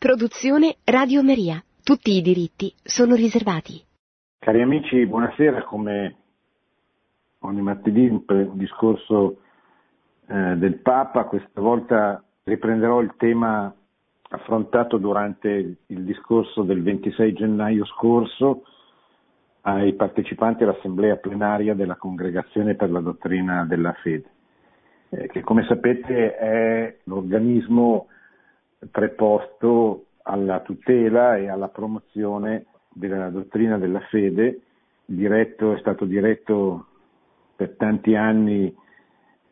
Produzione Radio Maria. Tutti i diritti sono riservati. Cari amici, buonasera. Come ogni martedì un discorso eh, del Papa, questa volta riprenderò il tema affrontato durante il discorso del 26 gennaio scorso ai partecipanti all'assemblea plenaria della Congregazione per la dottrina della fede, eh, che come sapete è l'organismo preposto alla tutela e alla promozione della dottrina della fede, diretto, è stato diretto per tanti anni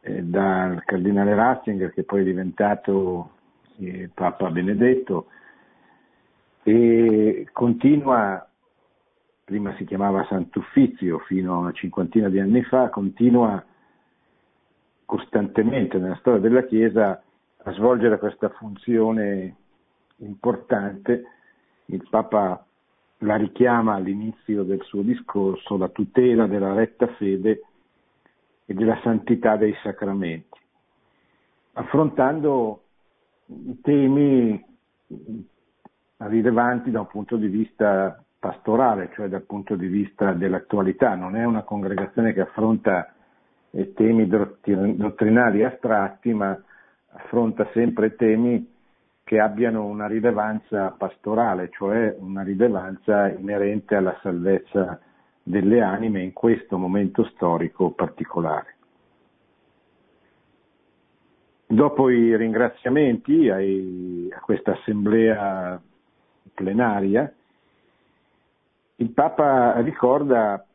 eh, dal cardinale Ratzinger, che poi è diventato eh, Papa Benedetto, e continua, prima si chiamava Sant'Uffizio fino a una cinquantina di anni fa, continua costantemente nella storia della Chiesa a svolgere questa funzione importante. Il Papa la richiama all'inizio del suo discorso, la tutela della retta fede e della santità dei sacramenti, affrontando temi rilevanti da un punto di vista pastorale, cioè dal punto di vista dell'attualità. Non è una congregazione che affronta eh, temi dottrinari astratti, ma affronta sempre temi che abbiano una rilevanza pastorale, cioè una rilevanza inerente alla salvezza delle anime in questo momento storico particolare. Dopo i ringraziamenti ai, a questa assemblea plenaria, il Papa ricorda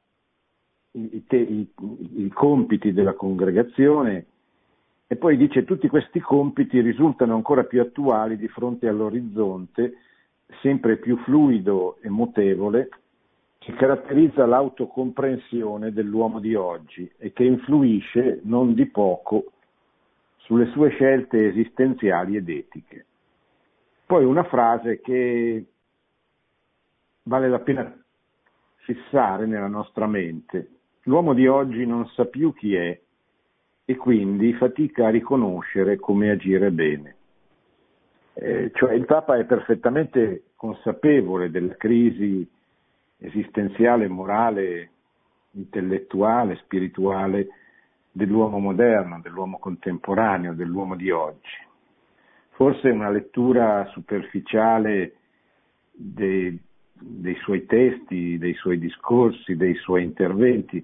i, i, i compiti della congregazione e poi dice tutti questi compiti risultano ancora più attuali di fronte all'orizzonte sempre più fluido e mutevole che caratterizza l'autocomprensione dell'uomo di oggi e che influisce non di poco sulle sue scelte esistenziali ed etiche. Poi una frase che vale la pena fissare nella nostra mente. L'uomo di oggi non sa più chi è e quindi fatica a riconoscere come agire bene. Eh, cioè il Papa è perfettamente consapevole della crisi esistenziale, morale, intellettuale, spirituale dell'uomo moderno, dell'uomo contemporaneo, dell'uomo di oggi. Forse una lettura superficiale dei, dei suoi testi, dei suoi discorsi, dei suoi interventi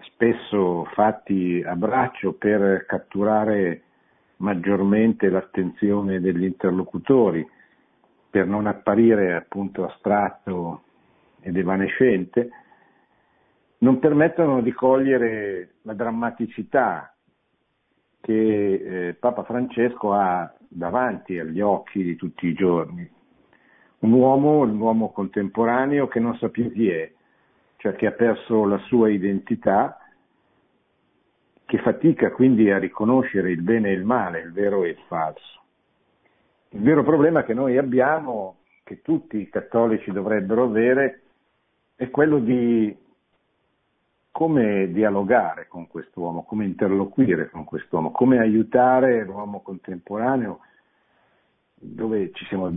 spesso fatti a braccio per catturare maggiormente l'attenzione degli interlocutori, per non apparire appunto astratto ed evanescente, non permettono di cogliere la drammaticità che eh, Papa Francesco ha davanti agli occhi di tutti i giorni. Un uomo, un uomo contemporaneo che non sa più chi è, cioè che ha perso la sua identità, che fatica quindi a riconoscere il bene e il male, il vero e il falso. Il vero problema che noi abbiamo, che tutti i cattolici dovrebbero avere, è quello di come dialogare con quest'uomo, come interloquire con quest'uomo, come aiutare l'uomo contemporaneo dove ci siamo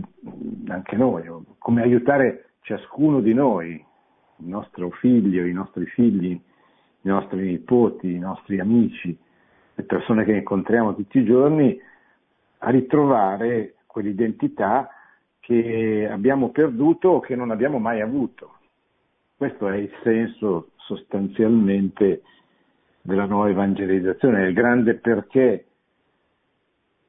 anche noi, come aiutare ciascuno di noi il nostro figlio, i nostri figli, i nostri nipoti, i nostri amici, le persone che incontriamo tutti i giorni, a ritrovare quell'identità che abbiamo perduto o che non abbiamo mai avuto. Questo è il senso sostanzialmente della nuova evangelizzazione, è il grande perché,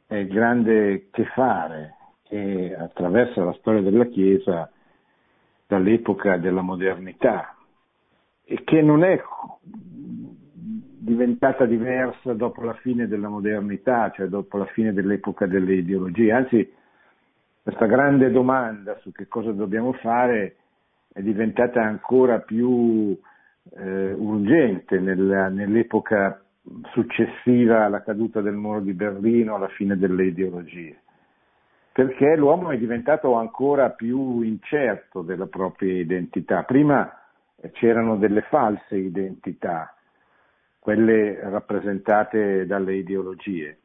è il grande che fare che attraversa la storia della Chiesa dall'epoca della modernità e che non è diventata diversa dopo la fine della modernità, cioè dopo la fine dell'epoca delle ideologie, anzi questa grande domanda su che cosa dobbiamo fare è diventata ancora più eh, urgente nella, nell'epoca successiva alla caduta del muro di Berlino, alla fine delle ideologie perché l'uomo è diventato ancora più incerto della propria identità. Prima c'erano delle false identità, quelle rappresentate dalle ideologie.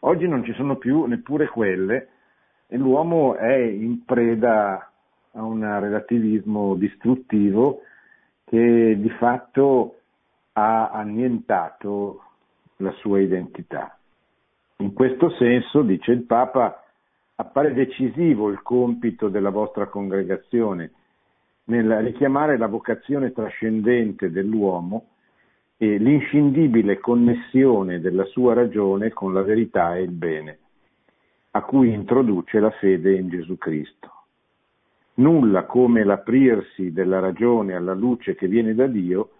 Oggi non ci sono più neppure quelle e l'uomo è in preda a un relativismo distruttivo che di fatto ha annientato la sua identità. In questo senso, dice il Papa, appare decisivo il compito della vostra congregazione nel richiamare la vocazione trascendente dell'uomo e l'inscindibile connessione della sua ragione con la verità e il bene, a cui introduce la fede in Gesù Cristo. Nulla come l'aprirsi della ragione alla luce che viene da Dio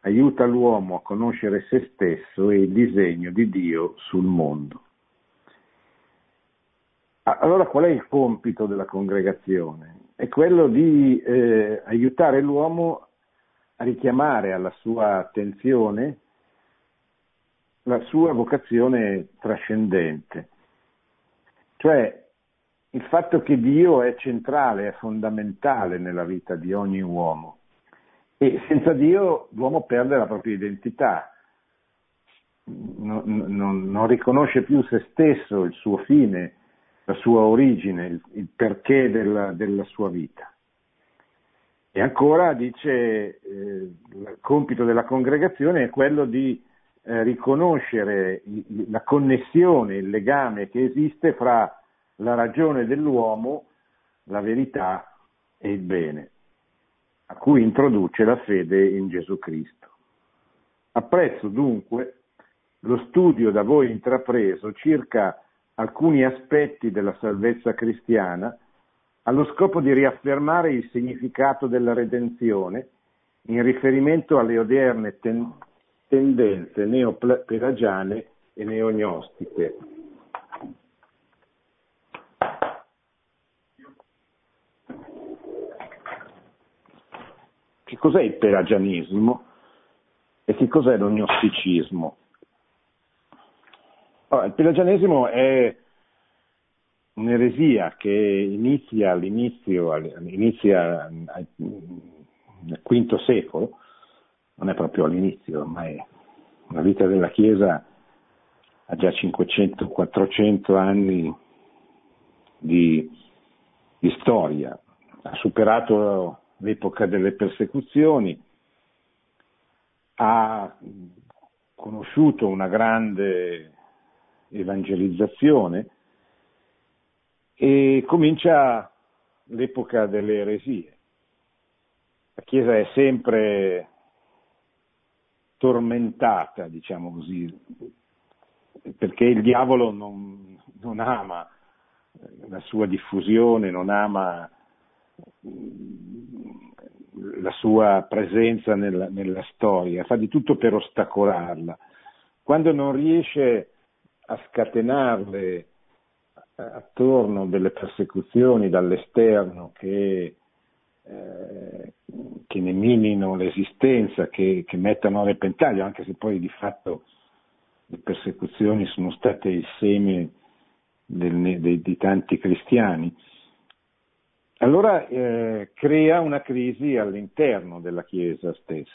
aiuta l'uomo a conoscere se stesso e il disegno di Dio sul mondo. Allora qual è il compito della congregazione? È quello di eh, aiutare l'uomo a richiamare alla sua attenzione la sua vocazione trascendente, cioè il fatto che Dio è centrale, è fondamentale nella vita di ogni uomo. E senza Dio l'uomo perde la propria identità, non, non, non riconosce più se stesso, il suo fine, la sua origine, il, il perché della, della, sua vita. E ancora dice eh, il compito della congregazione è quello di eh, riconoscere la connessione, il legame che esiste fra la ragione dell'uomo, la verità e il bene, a cui introduce la fede in Gesù Cristo. Apprezzo dunque lo studio da voi intrapreso circa alcuni aspetti della salvezza cristiana allo scopo di riaffermare il significato della redenzione in riferimento alle odierne ten- tendenze neopelagiane e neognostiche. Che cos'è il pelagianismo e che cos'è lo gnosticismo? Allora, il pelagianesimo è un'eresia che inizia all'inizio, inizia nel V secolo, non è proprio all'inizio, ma è la vita della Chiesa ha già 500-400 anni di, di storia, ha superato l'epoca delle persecuzioni, ha conosciuto una grande evangelizzazione e comincia l'epoca delle eresie. La Chiesa è sempre tormentata, diciamo così, perché il diavolo non, non ama la sua diffusione, non ama la sua presenza nella, nella, storia, fa di tutto per ostacolarla. Quando non riesce a scatenarle eh, attorno delle persecuzioni dall'esterno che, eh, che ne minino l'esistenza, che, che, mettano a repentaglio, anche se poi di fatto le persecuzioni sono state il seme del, dei, di tanti cristiani. Allora eh, crea una crisi all'interno della Chiesa stessa.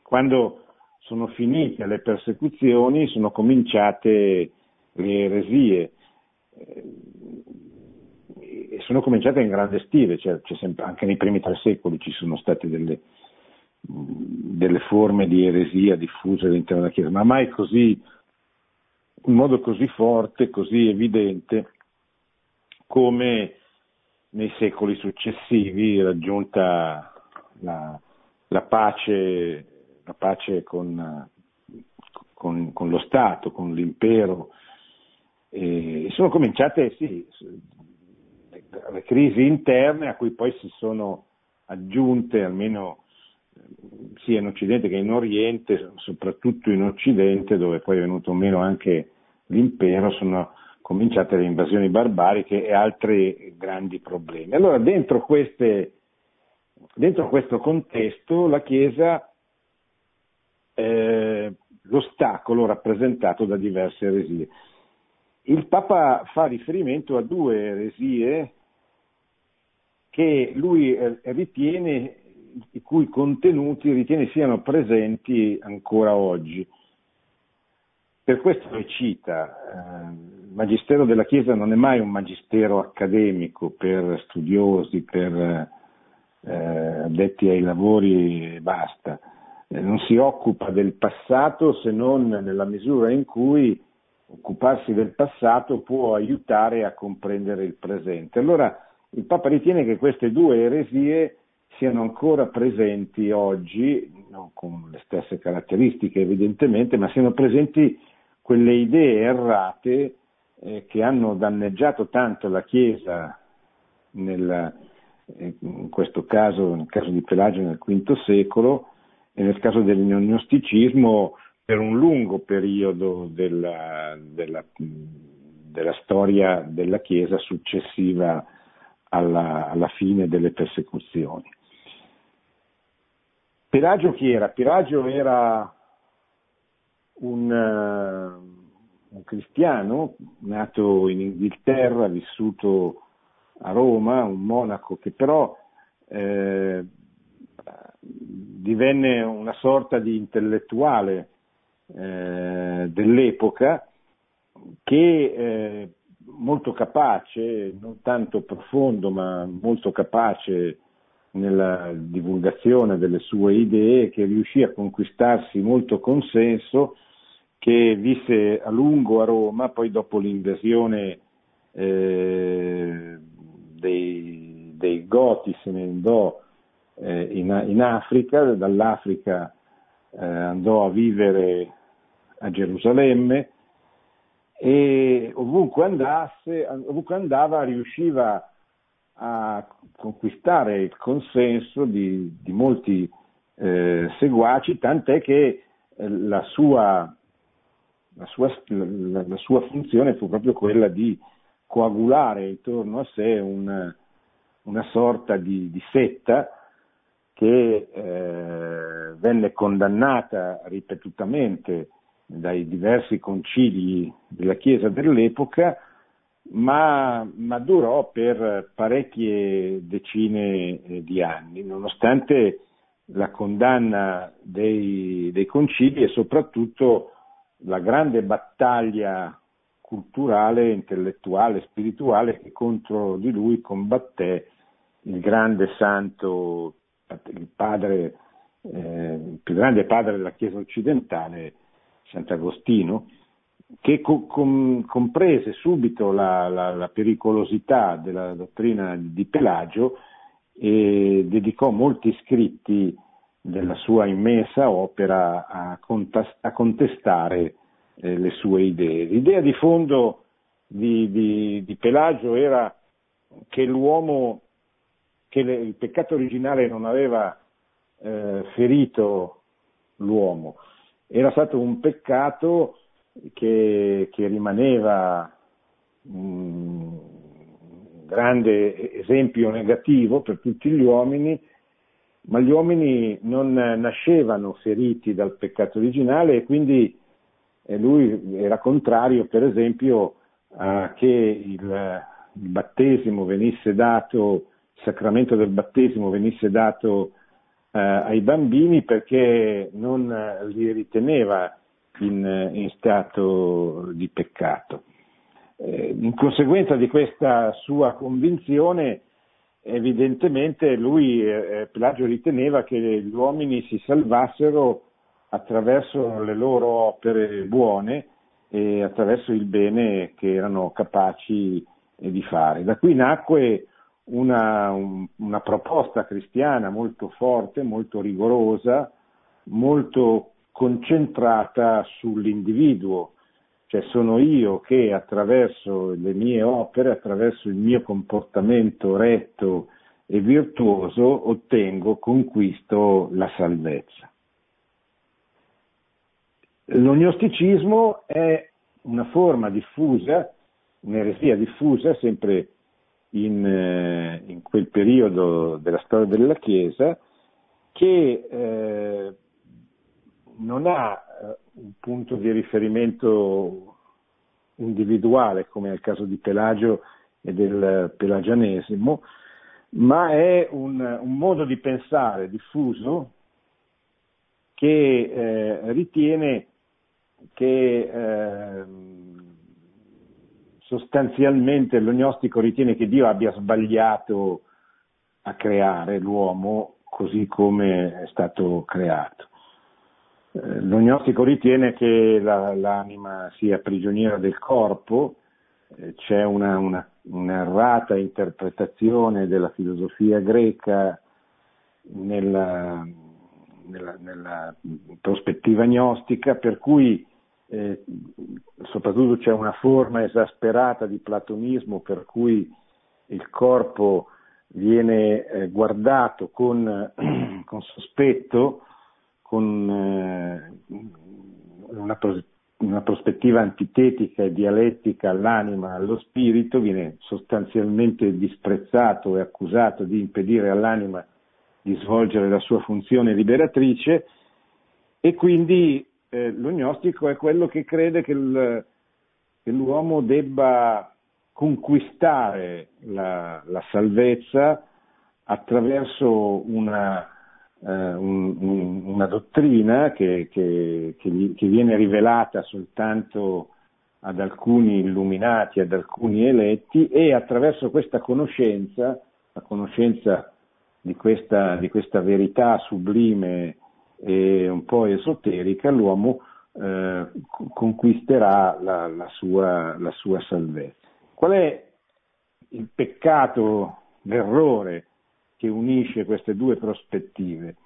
Quando sono finite le persecuzioni, sono cominciate le eresie eh, e sono cominciate in grande stile, cioè, sempre, anche nei primi tre secoli ci sono state delle, delle forme di eresia diffuse all'interno della Chiesa, ma mai così, in modo così forte, così evidente come nei secoli successivi, raggiunta la, la pace la pace con, con, con lo Stato, con l'impero. E sono cominciate sì, le crisi interne a cui poi si sono aggiunte, almeno sia in Occidente che in Oriente, soprattutto in Occidente, dove poi è venuto meno anche l'impero, sono cominciate le invasioni barbariche e altri grandi problemi. Allora, dentro, queste, dentro questo contesto, la Chiesa eh, l'ostacolo rappresentato da diverse eresie. Il Papa fa riferimento a due eresie che lui eh, ritiene, i cui contenuti ritiene siano presenti ancora oggi. per questo recita, eh, il Magistero della Chiesa non è mai un magistero accademico per studiosi, per eh, addetti ai lavori e basta, eh, non si occupa del passato se non nella misura in cui occuparsi del passato può aiutare a comprendere il presente. Allora il Papa ritiene che queste due eresie siano ancora presenti oggi, non con le stesse caratteristiche evidentemente, ma siano presenti quelle idee errate eh, che hanno danneggiato tanto la Chiesa nel, eh, in questo caso, nel caso di Pelagio nel V secolo e nel caso del neognosticismo per un lungo periodo della, della, della storia della Chiesa successiva alla, alla fine delle persecuzioni. Pelagio chi era? Pelagio era un, uh, un, cristiano nato in Inghilterra, vissuto a Roma, un monaco che però eh, divenne una sorta di intellettuale eh, dell'epoca che eh, molto capace, non tanto profondo ma molto capace nella divulgazione delle sue idee, che riuscì a conquistarsi molto consenso, che visse a lungo a Roma, poi dopo l'invasione eh, dei, dei, Goti se ne andò eh, in, in, Africa, dall'Africa eh, andò a vivere a Gerusalemme e ovunque andasse, ovunque andava riusciva a conquistare il consenso di, di molti eh, seguaci, tant'è che eh, la sua, la, sua, la, la sua, funzione fu proprio quella di coagulare intorno a sé una, una sorta di, di, setta che eh, venne condannata ripetutamente dai diversi concili della Chiesa dell'epoca ma, ma durò per parecchie decine eh, di anni, nonostante la condanna dei, dei concili e soprattutto la grande battaglia culturale, intellettuale, spirituale che contro di lui combatté il grande santo, il padre, eh, il più grande padre della Chiesa occidentale, Sant'Agostino, che co- com- comprese subito la, la, la, pericolosità della dottrina di Pelagio e dedicò molti scritti della sua immensa opera a, contast- a contestare eh, le sue idee. L'idea di fondo di, di, di Pelagio era che l'uomo, che le, il peccato originale non aveva eh, ferito l'uomo, era stato un peccato che, che rimaneva un grande esempio negativo per tutti gli uomini, ma gli uomini non nascevano feriti dal peccato originale e quindi lui era contrario, per esempio, a che il, il battesimo venisse dato, sacramento del battesimo venisse dato eh, ai bambini perché non li riteneva in, in stato di peccato. Eh, in conseguenza di questa sua convinzione, evidentemente lui, eh, Pelagio, riteneva che gli uomini si salvassero attraverso le loro opere buone e attraverso il bene che erano capaci di fare. Da qui nacque una, un, una proposta cristiana molto forte, molto rigorosa, molto concentrata sull'individuo, cioè sono io che attraverso le mie opere, attraverso il mio comportamento retto e virtuoso ottengo, conquisto la salvezza. L'ognosticismo è una forma diffusa, un'eresia diffusa, sempre in, eh, in, quel periodo della storia della Chiesa, che eh, non ha eh, un punto di riferimento individuale come nel caso di Pelagio e del pelagianesimo, ma è un, un modo di pensare diffuso che eh, ritiene che eh, sostanzialmente lo gnostico ritiene che Dio abbia sbagliato a creare l'uomo così come è stato creato. Eh, lo gnostico ritiene che la, l'anima sia prigioniera del corpo, eh, c'è una, una, un'errata interpretazione della filosofia greca nella, nella, nella prospettiva gnostica, per cui eh, soprattutto c'è una forma esasperata di platonismo per cui il corpo viene eh, guardato con, con, sospetto, con eh, una, una, prospettiva antitetica e dialettica all'anima, allo spirito, viene sostanzialmente disprezzato e accusato di impedire all'anima di svolgere la sua funzione liberatrice e quindi eh, lo gnostico è quello che crede che, il, che l'uomo debba conquistare la, la salvezza attraverso una, eh, un, un, una dottrina che, che, che, gli, che, viene rivelata soltanto ad alcuni illuminati, ad alcuni eletti e attraverso questa conoscenza, la conoscenza di questa, di questa verità sublime e un po' esoterica, l'uomo eh, conquisterà la, la, sua, la sua salvezza. Qual è il peccato, l'errore che unisce queste due prospettive?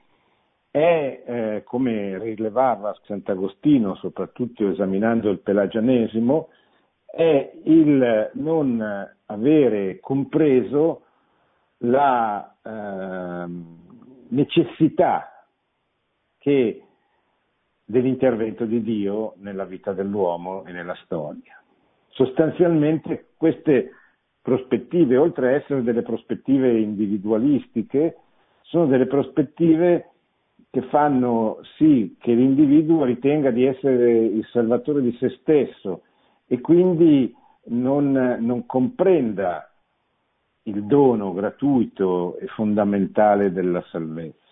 È, eh, come rilevava Sant'Agostino, soprattutto esaminando il pelagianesimo, è il non avere compreso la eh, necessità che dell'intervento di Dio nella vita dell'uomo e nella storia. Sostanzialmente queste prospettive, oltre a essere delle prospettive individualistiche, sono delle prospettive che fanno sì che l'individuo ritenga di essere il salvatore di se stesso e quindi non, non comprenda il dono gratuito e fondamentale della salvezza.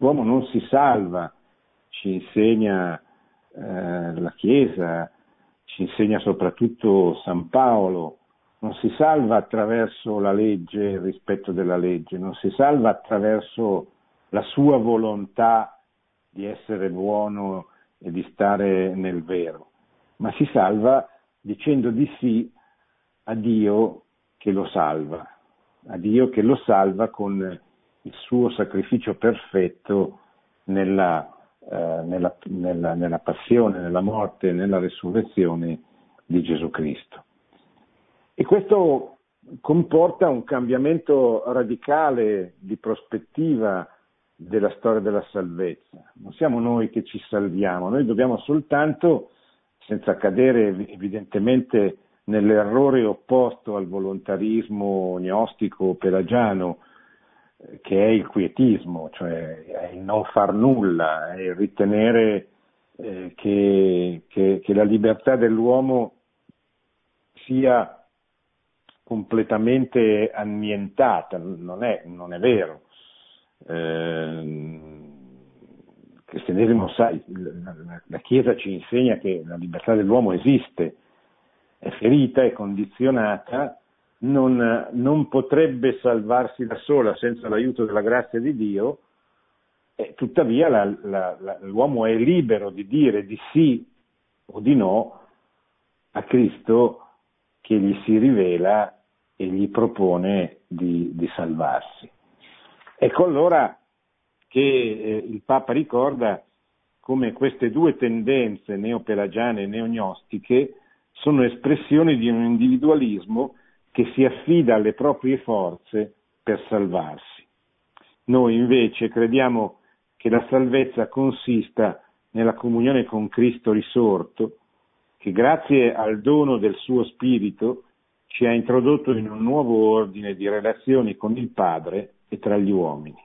L'uomo non si salva, ci insegna eh, la Chiesa, ci insegna soprattutto San Paolo, non si salva attraverso la legge, il rispetto della legge, non si salva attraverso la sua volontà di essere buono e di stare nel vero, ma si salva dicendo di sì a Dio che lo salva, a Dio che lo salva con il suo sacrificio perfetto nella, eh, nella, nella, nella passione, nella morte e nella resurrezione di Gesù Cristo. E questo comporta un cambiamento radicale di prospettiva della storia della salvezza. Non siamo noi che ci salviamo, noi dobbiamo soltanto, senza cadere evidentemente nell'errore opposto al volontarismo gnostico pelagiano, che è il quietismo, cioè è il non far nulla, è il ritenere eh, che, che, che, la libertà dell'uomo sia completamente annientata, non è, non è vero. Eh, il cristianesimo sa, la, la Chiesa ci insegna che la libertà dell'uomo esiste, è ferita, è condizionata non, non potrebbe salvarsi da sola senza l'aiuto della grazia di Dio, e tuttavia la, la, la, l'uomo è libero di dire di sì o di no a Cristo che gli si rivela e gli propone di, di salvarsi. Ecco allora che eh, il Papa ricorda come queste due tendenze neopelagiane e neognostiche sono espressioni di un individualismo che si affida alle proprie forze per salvarsi. Noi invece crediamo che la salvezza consista nella comunione con Cristo risorto, che grazie al dono del suo Spirito ci ha introdotto in un nuovo ordine di relazioni con il Padre e tra gli uomini.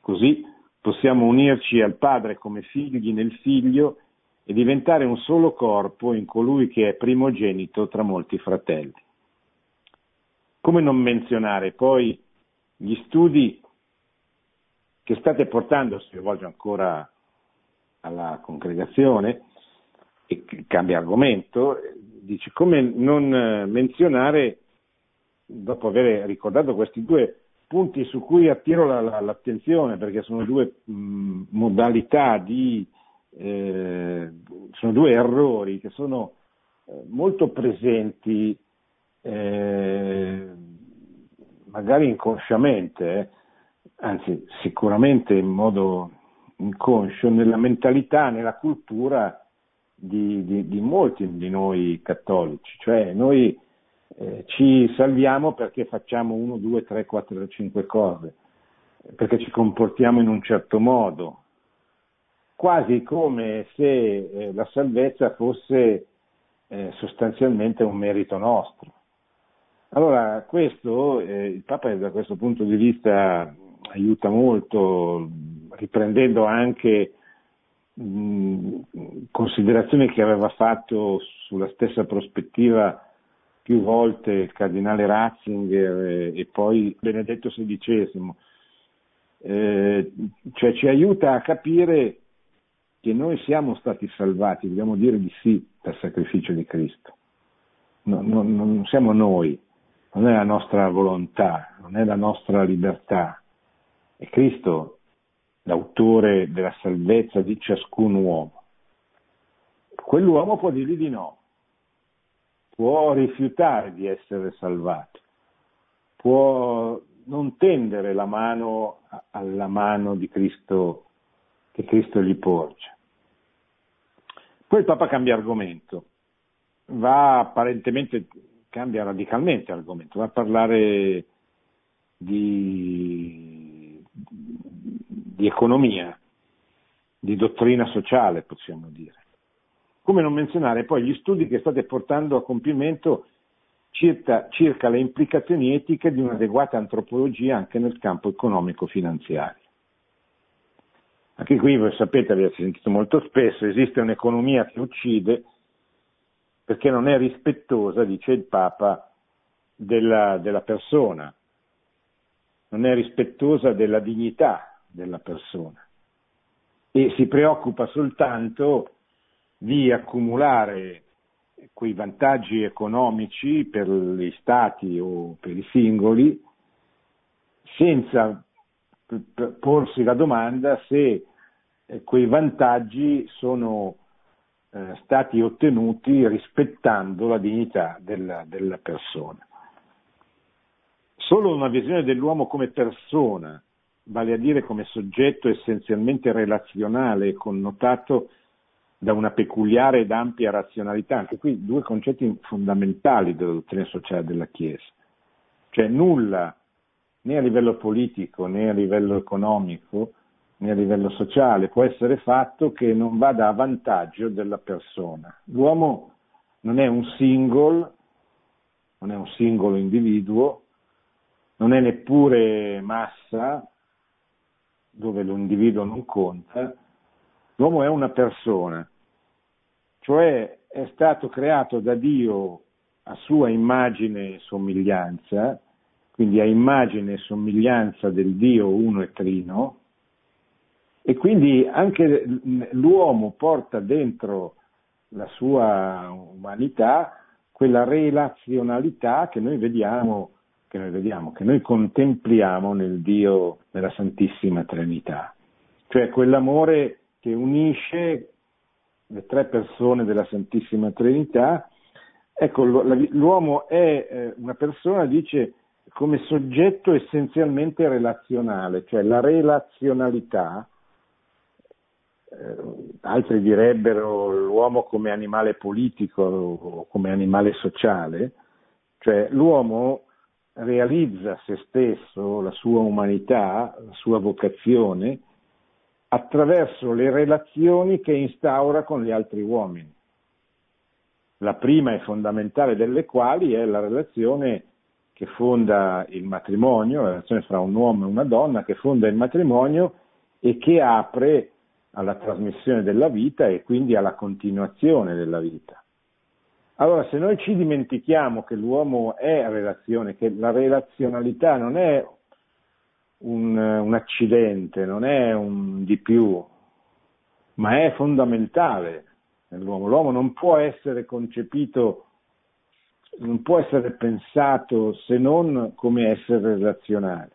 Così possiamo unirci al Padre come figli nel Figlio e diventare un solo corpo in colui che è primogenito tra molti fratelli. Come non menzionare poi gli studi che state portando, si rivolge ancora alla congregazione, e cambia argomento, dice come non menzionare, dopo aver ricordato questi due punti su cui attiro la, la, l'attenzione, perché sono due mh, modalità di, eh, sono due errori che sono eh, molto presenti, eh, magari inconsciamente, eh, anzi sicuramente in modo inconscio, nella mentalità, nella cultura di, di, di molti di noi cattolici, cioè noi eh, ci salviamo perché facciamo uno, due, tre, quattro, cinque cose, perché ci comportiamo in un certo modo, quasi come se eh, la salvezza fosse eh, sostanzialmente un merito nostro. Allora, questo, eh, il Papa da questo punto di vista aiuta molto, riprendendo anche considerazioni che aveva fatto sulla stessa prospettiva più volte il cardinale Ratzinger e, e poi Benedetto XVI, eh, cioè ci aiuta a capire che noi siamo stati salvati, dobbiamo dire di sì dal sacrificio di Cristo. No, no, non siamo noi, non è la nostra volontà, non è la nostra libertà. È Cristo l'autore della salvezza di ciascun uomo. Quell'uomo può dirgli di no, può rifiutare di essere salvato, può non tendere la mano alla mano di Cristo che Cristo gli porge. Poi il Papa cambia argomento, va apparentemente, cambia radicalmente argomento, va a parlare di, di economia, di dottrina sociale, possiamo dire. Come non menzionare poi gli studi che state portando a compimento circa, circa le implicazioni etiche di un'adeguata antropologia anche nel campo economico-finanziario. Anche qui voi sapete, avete sentito molto spesso, esiste un'economia che uccide perché non è rispettosa, dice il Papa, della, della persona, non è rispettosa della dignità della persona. E si preoccupa soltanto di accumulare quei vantaggi economici per gli stati o per i singoli senza porsi la domanda se eh, quei vantaggi sono eh, stati ottenuti rispettando la dignità della, della persona. Solo una visione dell'uomo come persona, vale a dire come soggetto essenzialmente relazionale connotato da una peculiare ed ampia razionalità, anche qui due concetti fondamentali della dottrina sociale della Chiesa, cioè nulla né a livello politico né a livello economico né a livello sociale può essere fatto che non vada a vantaggio della persona. L'uomo non è un singolo, non è un singolo individuo, non è neppure massa dove l'individuo non conta, l'uomo è una persona cioè è stato creato da Dio a sua immagine e somiglianza, quindi a immagine e somiglianza del Dio uno e trino, e quindi anche l'uomo porta dentro la sua umanità quella relazionalità che noi vediamo, che noi, vediamo, che noi contempliamo nel Dio della Santissima Trinità, cioè quell'amore che unisce le tre persone della Santissima Trinità, ecco, l'uomo è eh, una persona, dice, come soggetto essenzialmente relazionale, cioè la relazionalità, altri direbbero l'uomo come animale politico o come animale sociale, cioè l'uomo realizza se stesso, la sua umanità, la sua vocazione, attraverso le relazioni che instaura con gli altri uomini. La prima e fondamentale delle quali è la relazione che fonda il matrimonio, la relazione fra un uomo e una donna, che fonda il matrimonio e che apre alla trasmissione della vita e quindi alla continuazione della vita. Allora, se noi ci dimentichiamo che l'uomo è relazione, che la relazionalità non è un, un accidente, non è un di più, ma è fondamentale nell'uomo. L'uomo non può essere concepito, non può essere pensato se non come essere relazionale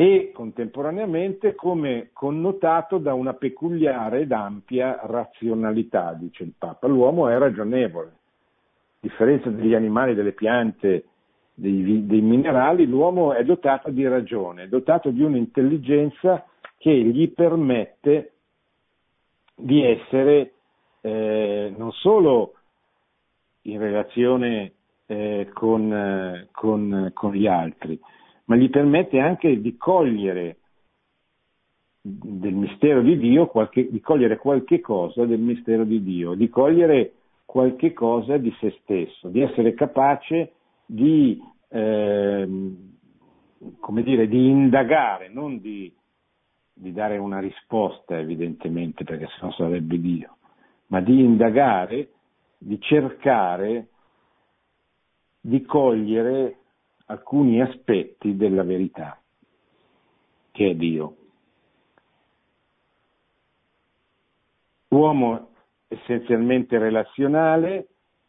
e contemporaneamente come connotato da una peculiare ed ampia razionalità, dice il Papa. L'uomo è ragionevole, a differenza degli animali, delle piante, dei, dei minerali, l'uomo è dotato di ragione, è dotato di un'intelligenza che gli permette di essere eh, non solo in relazione eh, con, eh, con, con gli altri, ma gli permette anche di cogliere del mistero di Dio, qualche, di cogliere qualche cosa del mistero di Dio, di cogliere qualche cosa di se stesso, di essere capace di, eh, come dire, di indagare, non di, di dare una risposta evidentemente, perché sennò sarebbe Dio, ma di indagare, di cercare di cogliere alcuni aspetti della verità, che è Dio. Uomo essenzialmente relazionale,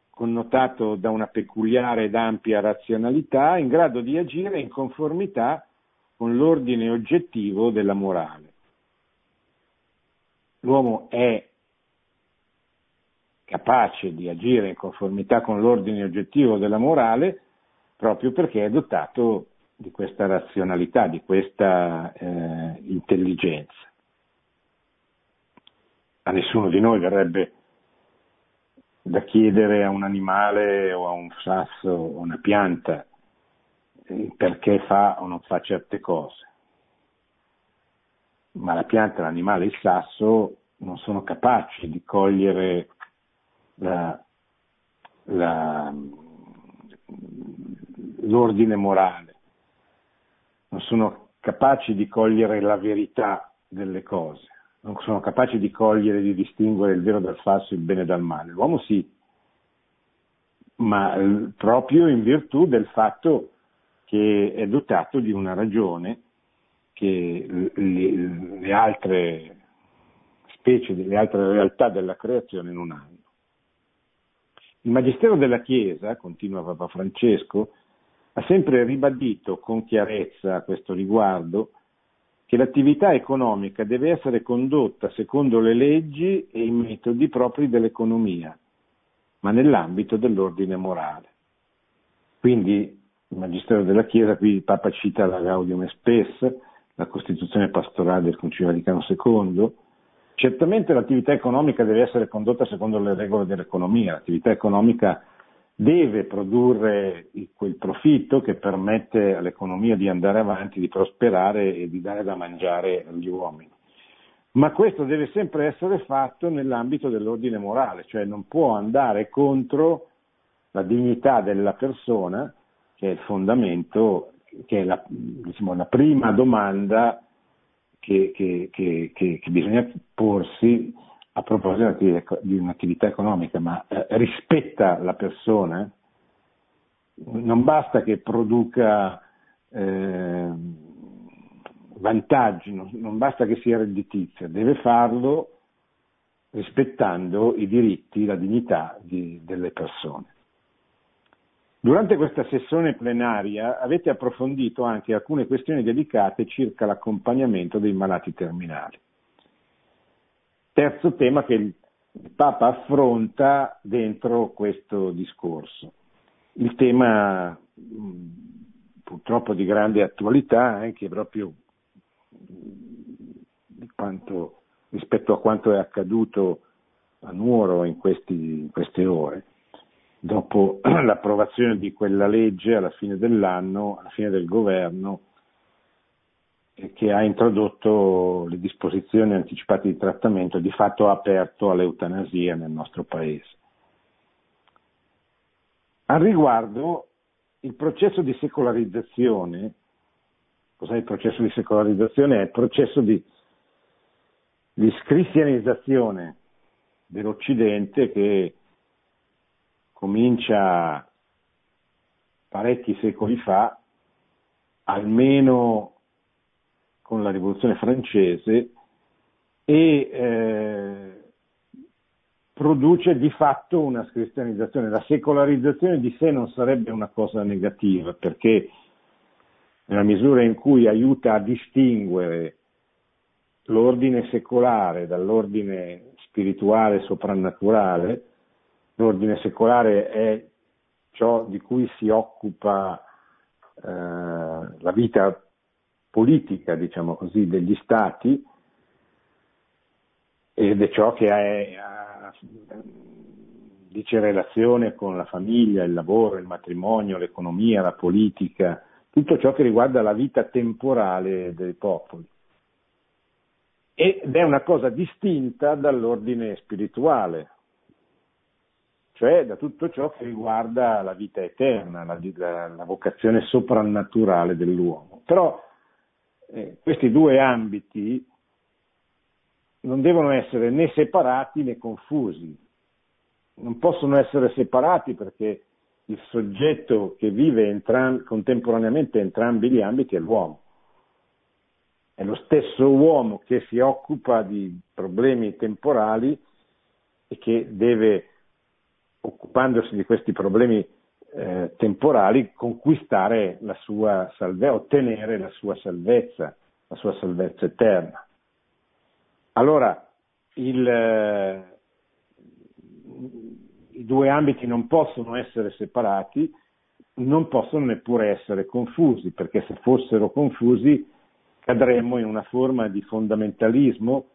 connotato da una peculiare ed ampia razionalità, in grado di agire in conformità con l'ordine oggettivo della morale. L'uomo è capace di agire in conformità con l'ordine oggettivo della morale proprio perché è dotato di questa razionalità, di questa eh, intelligenza. A nessuno di noi verrebbe da chiedere a un animale o a un sasso o una pianta eh, perché fa o non fa certe cose. Ma la pianta, l'animale e il sasso non sono capaci di cogliere la, la, l'ordine morale, non sono capaci di cogliere la verità delle cose, non sono capaci di cogliere di distinguere il vero dal falso, il bene dal male. L'uomo sì, ma proprio in virtù del fatto che è dotato di una ragione che le, le altre specie, le altre realtà della creazione non hanno. Il Magistero della Chiesa, continua Papa Francesco, ha sempre ribadito con chiarezza a questo riguardo che l'attività economica deve essere condotta secondo le leggi e i metodi propri dell'economia, ma nell'ambito dell'ordine morale. Quindi il Magistero della Chiesa, qui il Papa cita la Gaudium Spes, la Costituzione pastorale del Concilio Vaticano II, certamente l'attività economica deve essere condotta secondo le regole dell'economia, l'attività economica deve produrre quel profitto che permette all'economia di andare avanti, di prosperare e di dare da mangiare agli uomini. Ma questo deve sempre essere fatto nell'ambito dell'ordine morale, cioè non può andare contro la dignità della persona, che è il fondamento, che è la, diciamo, la prima domanda che, che, che, che, bisogna porsi a proposito di un'attività economica, ma eh, rispetta la persona, non basta che produca eh, vantaggi, non, non, basta che sia redditizia, deve farlo rispettando i diritti, la dignità di, delle persone. Durante questa sessione plenaria avete approfondito anche alcune questioni delicate circa l'accompagnamento dei malati terminali. Terzo tema che il Papa affronta dentro questo discorso. Il tema purtroppo di grande attualità anche proprio quanto, rispetto a quanto è accaduto a Nuoro in, questi, in queste ore, dopo l'approvazione di quella legge alla fine dell'anno, alla fine del governo, che ha introdotto le disposizioni anticipate di trattamento, di fatto ha aperto all'eutanasia nel nostro paese. Al riguardo, il processo di secolarizzazione, cos'è il processo di secolarizzazione? È il processo di, di scristianizzazione dell'Occidente che comincia parecchi secoli fa, almeno con la rivoluzione francese e eh, produce di fatto una cristianizzazione. La secolarizzazione di sé non sarebbe una cosa negativa, perché nella misura in cui aiuta a distinguere l'ordine secolare dall'ordine spirituale soprannaturale, l'ordine secolare è ciò di cui si occupa eh, la vita politica, diciamo così, degli stati ed è ciò che ha, dice relazione con la famiglia, il lavoro, il matrimonio, l'economia, la politica, tutto ciò che riguarda la vita temporale dei popoli. Ed è una cosa distinta dall'ordine spirituale, cioè da tutto ciò che riguarda la vita eterna, la, la, la vocazione soprannaturale dell'uomo. Però eh, questi due ambiti non devono essere né separati né confusi, non possono essere separati perché il soggetto che vive entram- contemporaneamente entrambi gli ambiti è l'uomo. È lo stesso uomo che si occupa di problemi temporali e che deve occupandosi di questi problemi eh, temporali, conquistare la sua salvezza, ottenere la sua salvezza, la sua salvezza eterna. Allora, il, eh, i due ambiti non possono essere separati, non possono neppure essere confusi, perché se fossero confusi cadremmo in una forma di fondamentalismo,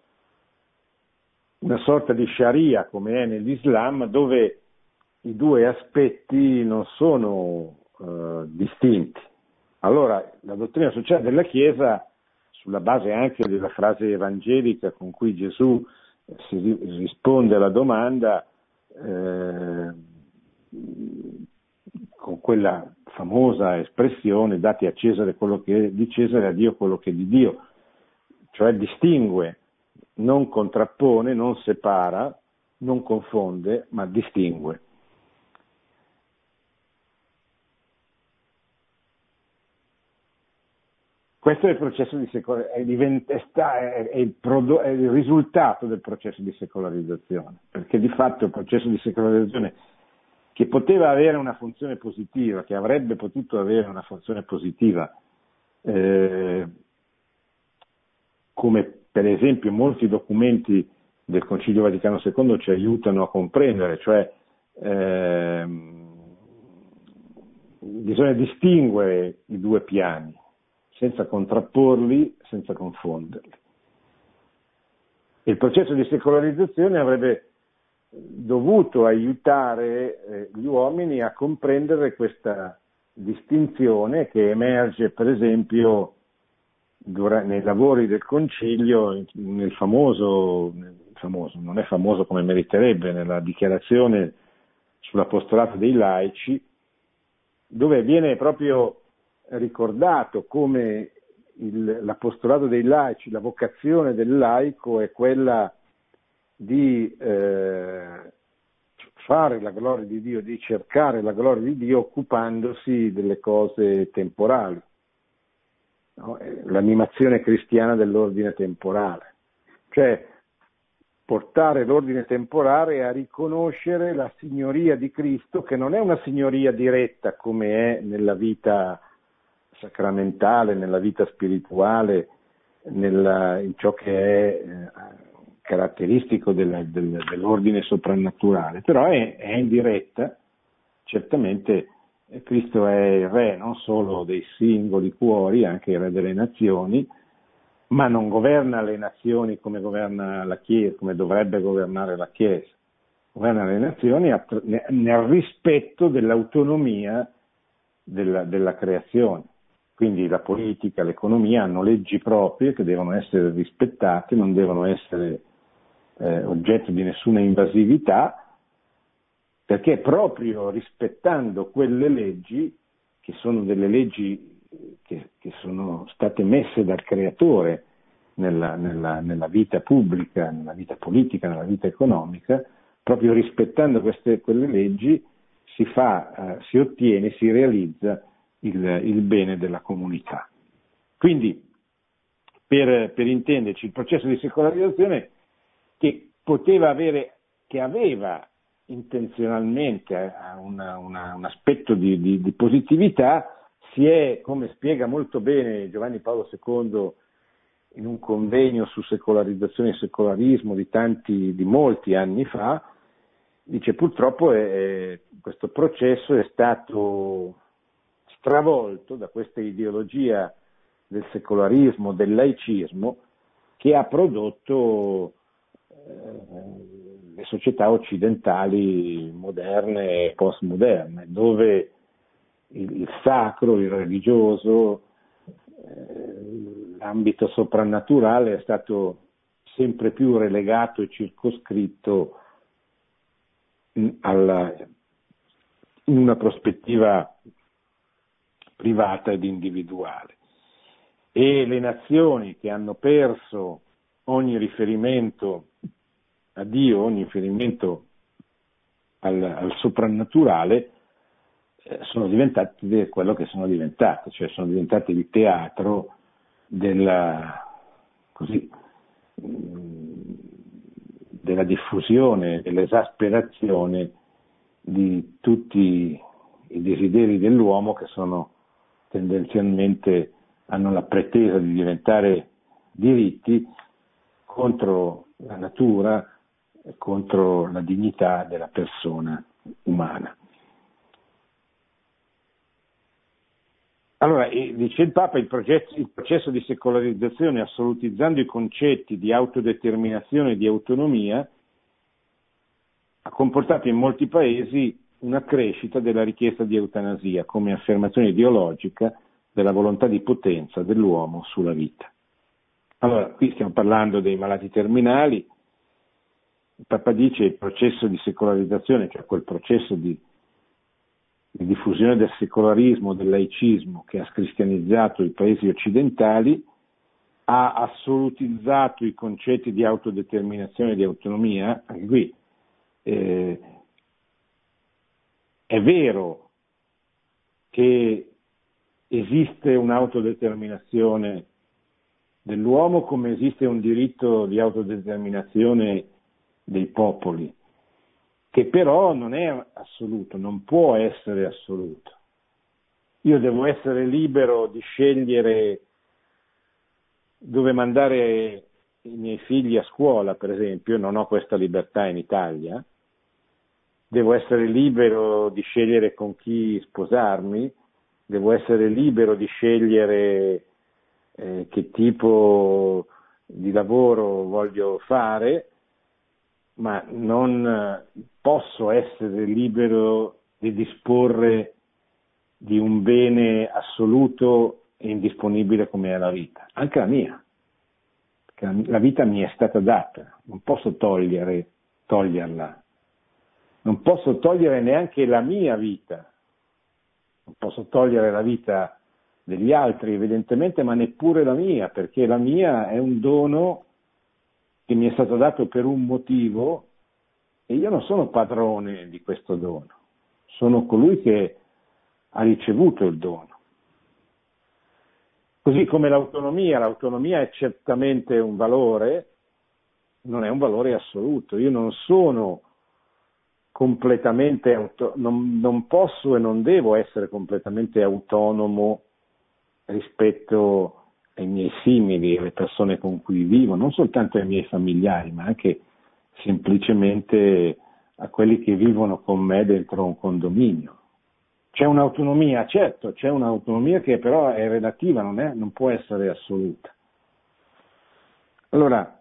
una sorta di sharia come è nell'Islam, dove i due aspetti non sono eh, distinti. Allora, la dottrina sociale della Chiesa, sulla base anche della frase evangelica con cui Gesù eh, si risponde alla domanda, eh, con quella famosa espressione dati a Cesare quello che è di Cesare, a Dio quello che è di Dio, cioè distingue, non contrappone, non separa, non confonde, ma distingue. Questo è il di secolarizzazione, è, è, prodo- è, il risultato del processo di secolarizzazione, perché di fatto il processo di secolarizzazione che poteva avere una funzione positiva, che avrebbe potuto avere una funzione positiva, eh, come per esempio molti documenti del Concilio Vaticano II ci aiutano a comprendere, cioè eh, bisogna distinguere i due piani senza contrapporli, senza confonderli. Il processo di secolarizzazione avrebbe dovuto aiutare eh, gli uomini a comprendere questa distinzione che emerge per esempio nei lavori del concilio, nel famoso, famoso, non è famoso come meriterebbe, nella dichiarazione sull'apostolato dei laici, dove viene proprio ricordato come il, l'apostolato dei laici, la vocazione del laico è quella di eh, fare la gloria di Dio, di cercare la gloria di Dio occupandosi delle cose temporali. No? L'animazione cristiana dell'ordine temporale. Cioè portare l'ordine temporale a riconoscere la signoria di Cristo, che non è una signoria diretta come è nella vita sacramentale, nella vita spirituale, nella, in ciò che è eh, caratteristico del, del, dell'ordine soprannaturale, però è, è in diretta, certamente eh, Cristo è il re non solo dei singoli cuori, anche il re delle nazioni, ma non governa le nazioni come governa la Chiesa, come dovrebbe governare la Chiesa, governa le nazioni nel rispetto dell'autonomia della, della creazione. Quindi la politica, l'economia hanno leggi proprie che devono essere rispettate, non devono essere eh, oggetto di nessuna invasività, perché proprio rispettando quelle leggi, che sono delle leggi che, che sono state messe dal creatore nella, nella, nella, vita pubblica, nella vita politica, nella vita economica, proprio rispettando queste, quelle leggi si, fa, eh, si ottiene, si realizza il, il bene della comunità. Quindi, per, per intenderci, il processo di secolarizzazione che poteva avere che aveva intenzionalmente una, una, un aspetto di, di, di, positività, si è, come spiega molto bene Giovanni Paolo II in un convegno su secolarizzazione e secolarismo di, tanti, di molti anni fa, dice purtroppo è, questo processo è stato stravolto da questa ideologia del secolarismo, del laicismo, che ha prodotto eh, le società occidentali moderne e postmoderne, dove il, il sacro, il religioso, eh, l'ambito soprannaturale è stato sempre più relegato e circoscritto in, alla, in una prospettiva privata ed individuale. E le nazioni che hanno perso ogni riferimento a Dio, ogni riferimento al, al soprannaturale, eh, sono diventate quello che sono diventate, cioè sono diventate il teatro della, così, mm, della diffusione, dell'esasperazione di tutti i desideri dell'uomo che sono tendenzialmente hanno la pretesa di diventare diritti contro la natura, contro la dignità della persona umana. Allora, dice il Papa, il, progetto, il, processo di secolarizzazione, assolutizzando i concetti di autodeterminazione e di autonomia, ha comportato in molti paesi una crescita della richiesta di eutanasia come affermazione ideologica della volontà di potenza dell'uomo sulla vita. Allora, qui stiamo parlando dei malati terminali, il Papa dice che il processo di secolarizzazione, cioè quel processo di, di diffusione del secolarismo, del laicismo che ha scristianizzato i paesi occidentali, ha assolutizzato i concetti di autodeterminazione e di autonomia, anche qui eh, è vero che esiste un'autodeterminazione dell'uomo come esiste un diritto di autodeterminazione dei popoli, che però non è assoluto, non può essere assoluto. Io devo essere libero di scegliere dove mandare i miei figli a scuola, per esempio, non ho questa libertà in Italia, devo essere libero di scegliere con chi sposarmi, devo essere libero di scegliere eh, che tipo di lavoro voglio fare, ma non eh, posso essere libero di disporre di un bene assoluto e indisponibile come è la vita, anche la mia, perché la vita mi è stata data, non posso togliere, toglierla, non posso togliere neanche la mia vita, non posso togliere la vita degli altri evidentemente, ma neppure la mia, perché la mia è un dono che mi è stato dato per un motivo e io non sono padrone di questo dono, sono colui che ha ricevuto il dono. Così come l'autonomia, l'autonomia è certamente un valore, non è un valore assoluto. Io non sono completamente, auto- non, non posso e non devo essere completamente autonomo rispetto ai miei simili, alle persone con cui vivo, non soltanto ai miei familiari, ma anche semplicemente a quelli che vivono con me dentro un condominio. C'è un'autonomia, certo, c'è un'autonomia che però è relativa, non, è, non può essere assoluta. Allora,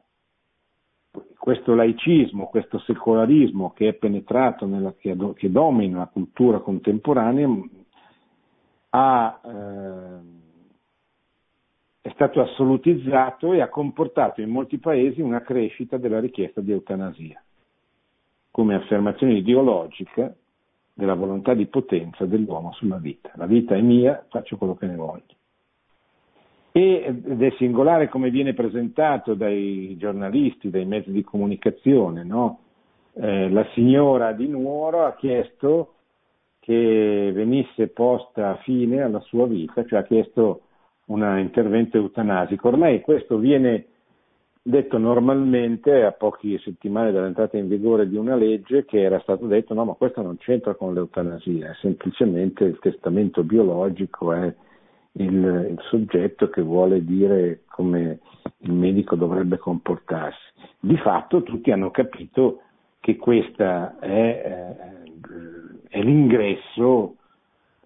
questo laicismo, questo secolarismo che è penetrato, nella, che, che domina la cultura contemporanea, ha eh, è stato assolutizzato e ha comportato in molti paesi una crescita della richiesta di eutanasia, come affermazione ideologica della volontà di potenza dell'uomo sulla vita. La vita è mia, faccio quello che ne voglio. Ed è singolare come viene presentato dai giornalisti, dai mezzi di comunicazione. No? Eh, la signora di Nuoro ha chiesto che venisse posta fine alla sua vita, cioè ha chiesto un intervento eutanasico. Ormai questo viene detto normalmente a poche settimane dall'entrata in vigore di una legge che era stato detto no ma questo non c'entra con l'eutanasia, è semplicemente il testamento biologico, è il, il soggetto che vuole dire come il medico dovrebbe comportarsi. Di fatto tutti hanno capito che questa è, eh, è l'ingresso,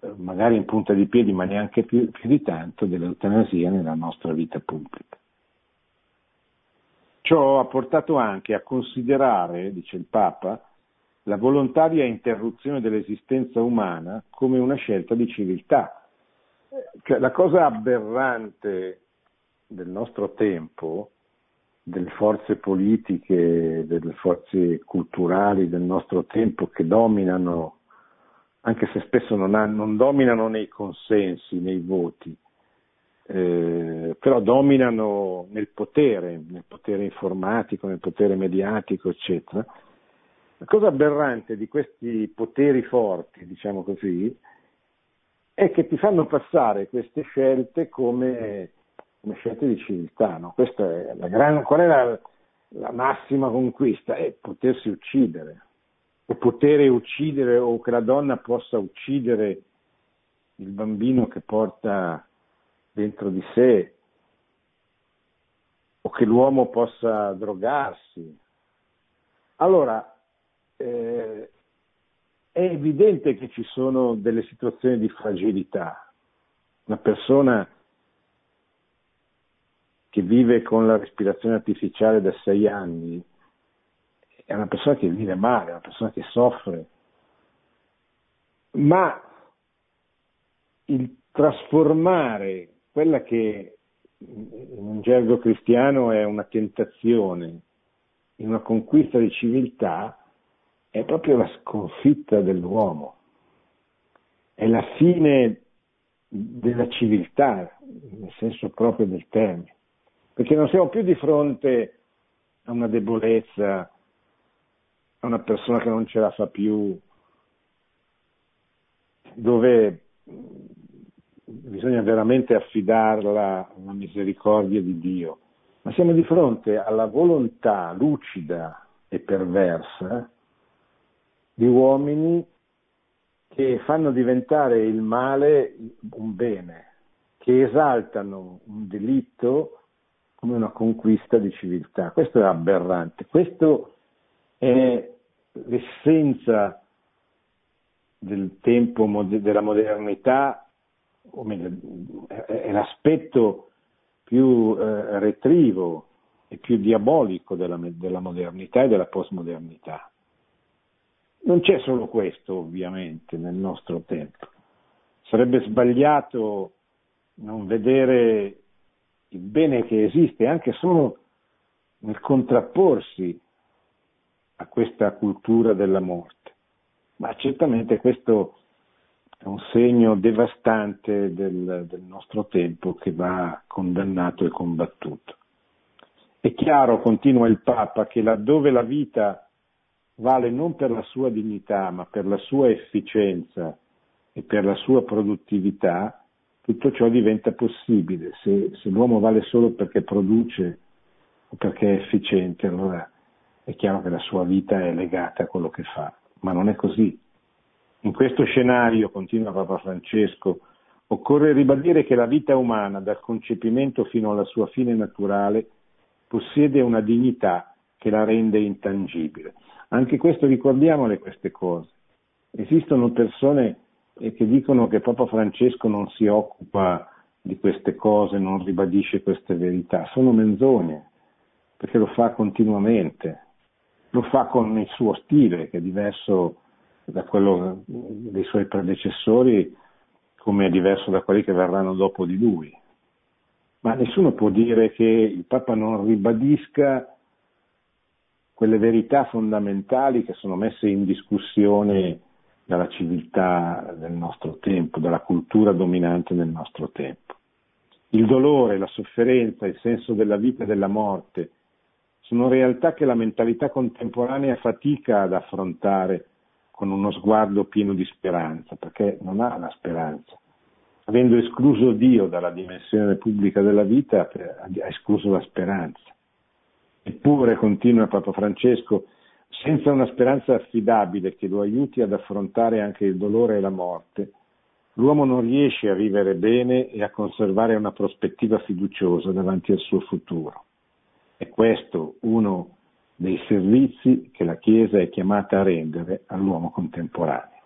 eh, magari in punta di piedi, ma neanche più, più di tanto, dell'eutanasia nella nostra vita pubblica. Ciò ha portato anche a considerare, dice il Papa, la volontaria interruzione dell'esistenza umana come una scelta di civiltà. Cioè, la cosa aberrante del nostro tempo, delle forze politiche, delle forze culturali del nostro tempo che dominano, anche se spesso non, ha, non dominano nei consensi, nei voti, eh, però dominano nel potere, nel potere informatico, nel potere mediatico, eccetera. La cosa aberrante di questi poteri forti, diciamo così, è che ti fanno passare queste scelte come, come scelte di civiltà. No? Questa è la gran, qual è la, la massima conquista? È potersi uccidere, o poter uccidere, o che la donna possa uccidere il bambino che porta dentro di sé o che l'uomo possa drogarsi. Allora, eh, è evidente che ci sono delle situazioni di fragilità. Una persona che vive con la respirazione artificiale da sei anni è una persona che vive male, è una persona che soffre. Ma il trasformare quella che in un gergo cristiano è una tentazione, in una conquista di civiltà, è proprio la sconfitta dell'uomo, è la fine della civiltà, nel senso proprio del termine, perché non siamo più di fronte a una debolezza, a una persona che non ce la fa più, dove bisogna veramente affidarla alla misericordia di Dio, ma siamo di fronte alla volontà lucida e perversa di uomini che fanno diventare il male un bene, che esaltano un delitto come una conquista di civiltà. Questo è aberrante, questo è l'essenza del tempo della modernità o meglio, è l'aspetto più eh, retrivo e più diabolico della, della modernità e della postmodernità. Non c'è solo questo, ovviamente, nel nostro tempo. Sarebbe sbagliato non vedere il bene che esiste anche solo nel contrapporsi a questa cultura della morte. Ma certamente questo è un segno devastante del, del nostro tempo che va condannato e combattuto. È chiaro, continua il Papa, che laddove la vita vale non per la sua dignità, ma per la sua efficienza e per la sua produttività, tutto ciò diventa possibile. Se, se l'uomo vale solo perché produce o perché è efficiente, allora è chiaro che la sua vita è legata a quello che fa, ma non è così. In questo scenario, continua Papa Francesco, occorre ribadire che la vita umana, dal concepimento fino alla sua fine naturale, possiede una dignità che la rende intangibile. Anche questo ricordiamole queste cose. Esistono persone che dicono che Papa Francesco non si occupa di queste cose, non ribadisce queste verità. Sono menzogne, perché lo fa continuamente. Lo fa con il suo stile, che è diverso da quello dei suoi predecessori come è diverso da quelli che verranno dopo di lui. Ma nessuno può dire che il Papa non ribadisca quelle verità fondamentali che sono messe in discussione dalla civiltà del nostro tempo, dalla cultura dominante del nostro tempo. Il dolore, la sofferenza, il senso della vita e della morte sono realtà che la mentalità contemporanea fatica ad affrontare con uno sguardo pieno di speranza, perché non ha la speranza. Avendo escluso Dio dalla dimensione pubblica della vita, ha escluso la speranza. Eppure, continua Papa Francesco, senza una speranza affidabile che lo aiuti ad affrontare anche il dolore e la morte, l'uomo non riesce a vivere bene e a conservare una prospettiva fiduciosa davanti al suo futuro. È questo uno dei servizi che la Chiesa è chiamata a rendere all'uomo contemporaneo.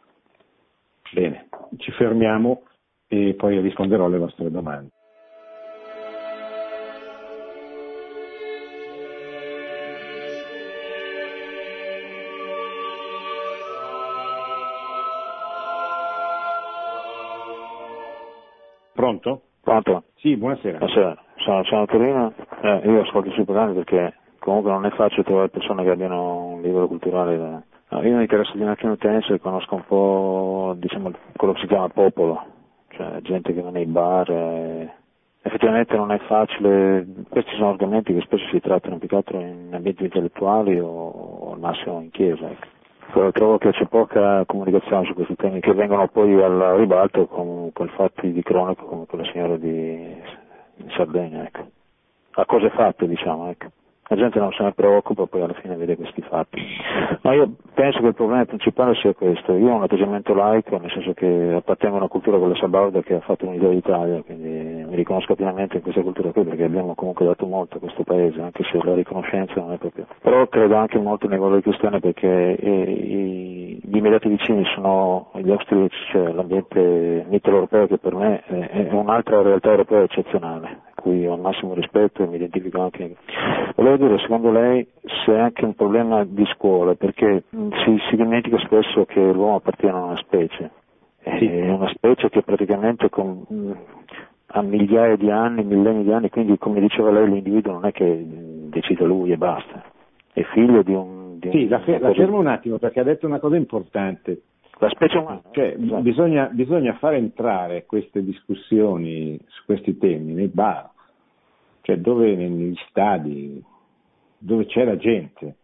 Bene, ci fermiamo e poi risponderò alle vostre domande. Pronto? Pronto? Sì, buonasera. Buonasera, sono, sono Torino, eh, io ascolto i suoi programmi perché comunque non è facile trovare persone che abbiano un livello culturale. Da... No, io mi interessa di un attimo tennis e conosco un po' diciamo, quello che si chiama popolo, cioè gente che va nei bar. E... Effettivamente non è facile, questi sono argomenti che spesso si trattano più che altro in ambienti intellettuali o, o al massimo in chiesa. Ecco trovo che c'è poca comunicazione su questi temi che vengono poi al ribalto con, con fatti di cronaca come quella signora di, Sardegna, ecco. a cose fatte diciamo, ecco. La gente non se ne preoccupa, poi alla fine vede questi fatti. Ma io penso che il problema principale sia questo. Io ho un atteggiamento laico, nel senso che appartengo a una cultura come la Sabauda che ha fatto un'idea d'Italia, quindi mi riconosco pienamente in questa cultura qui perché abbiamo comunque dato molto a questo paese, anche se la riconoscenza non è proprio. Però credo anche molto nei valori cristiani perché eh, gli immediati vicini sono gli austriaci, cioè l'ambiente mitteleuropeo che per me è, è un'altra realtà europea eccezionale cui ho il massimo rispetto e mi identifico anche. Volevo dire, secondo lei, se è anche un problema di scuola, perché si, si dimentica spesso che l'uomo appartiene a una specie, sì. è una specie che praticamente con, ha migliaia di anni, millenni di anni, quindi come diceva lei l'individuo non è che decide lui e basta, è figlio di un... Di sì, un, la, fe- la fermo un attimo perché ha detto una cosa importante. La specie umana. Cioè, esatto. bisogna, bisogna far entrare queste discussioni su questi temi nei bar, cioè dove negli stadi, dove c'è la gente,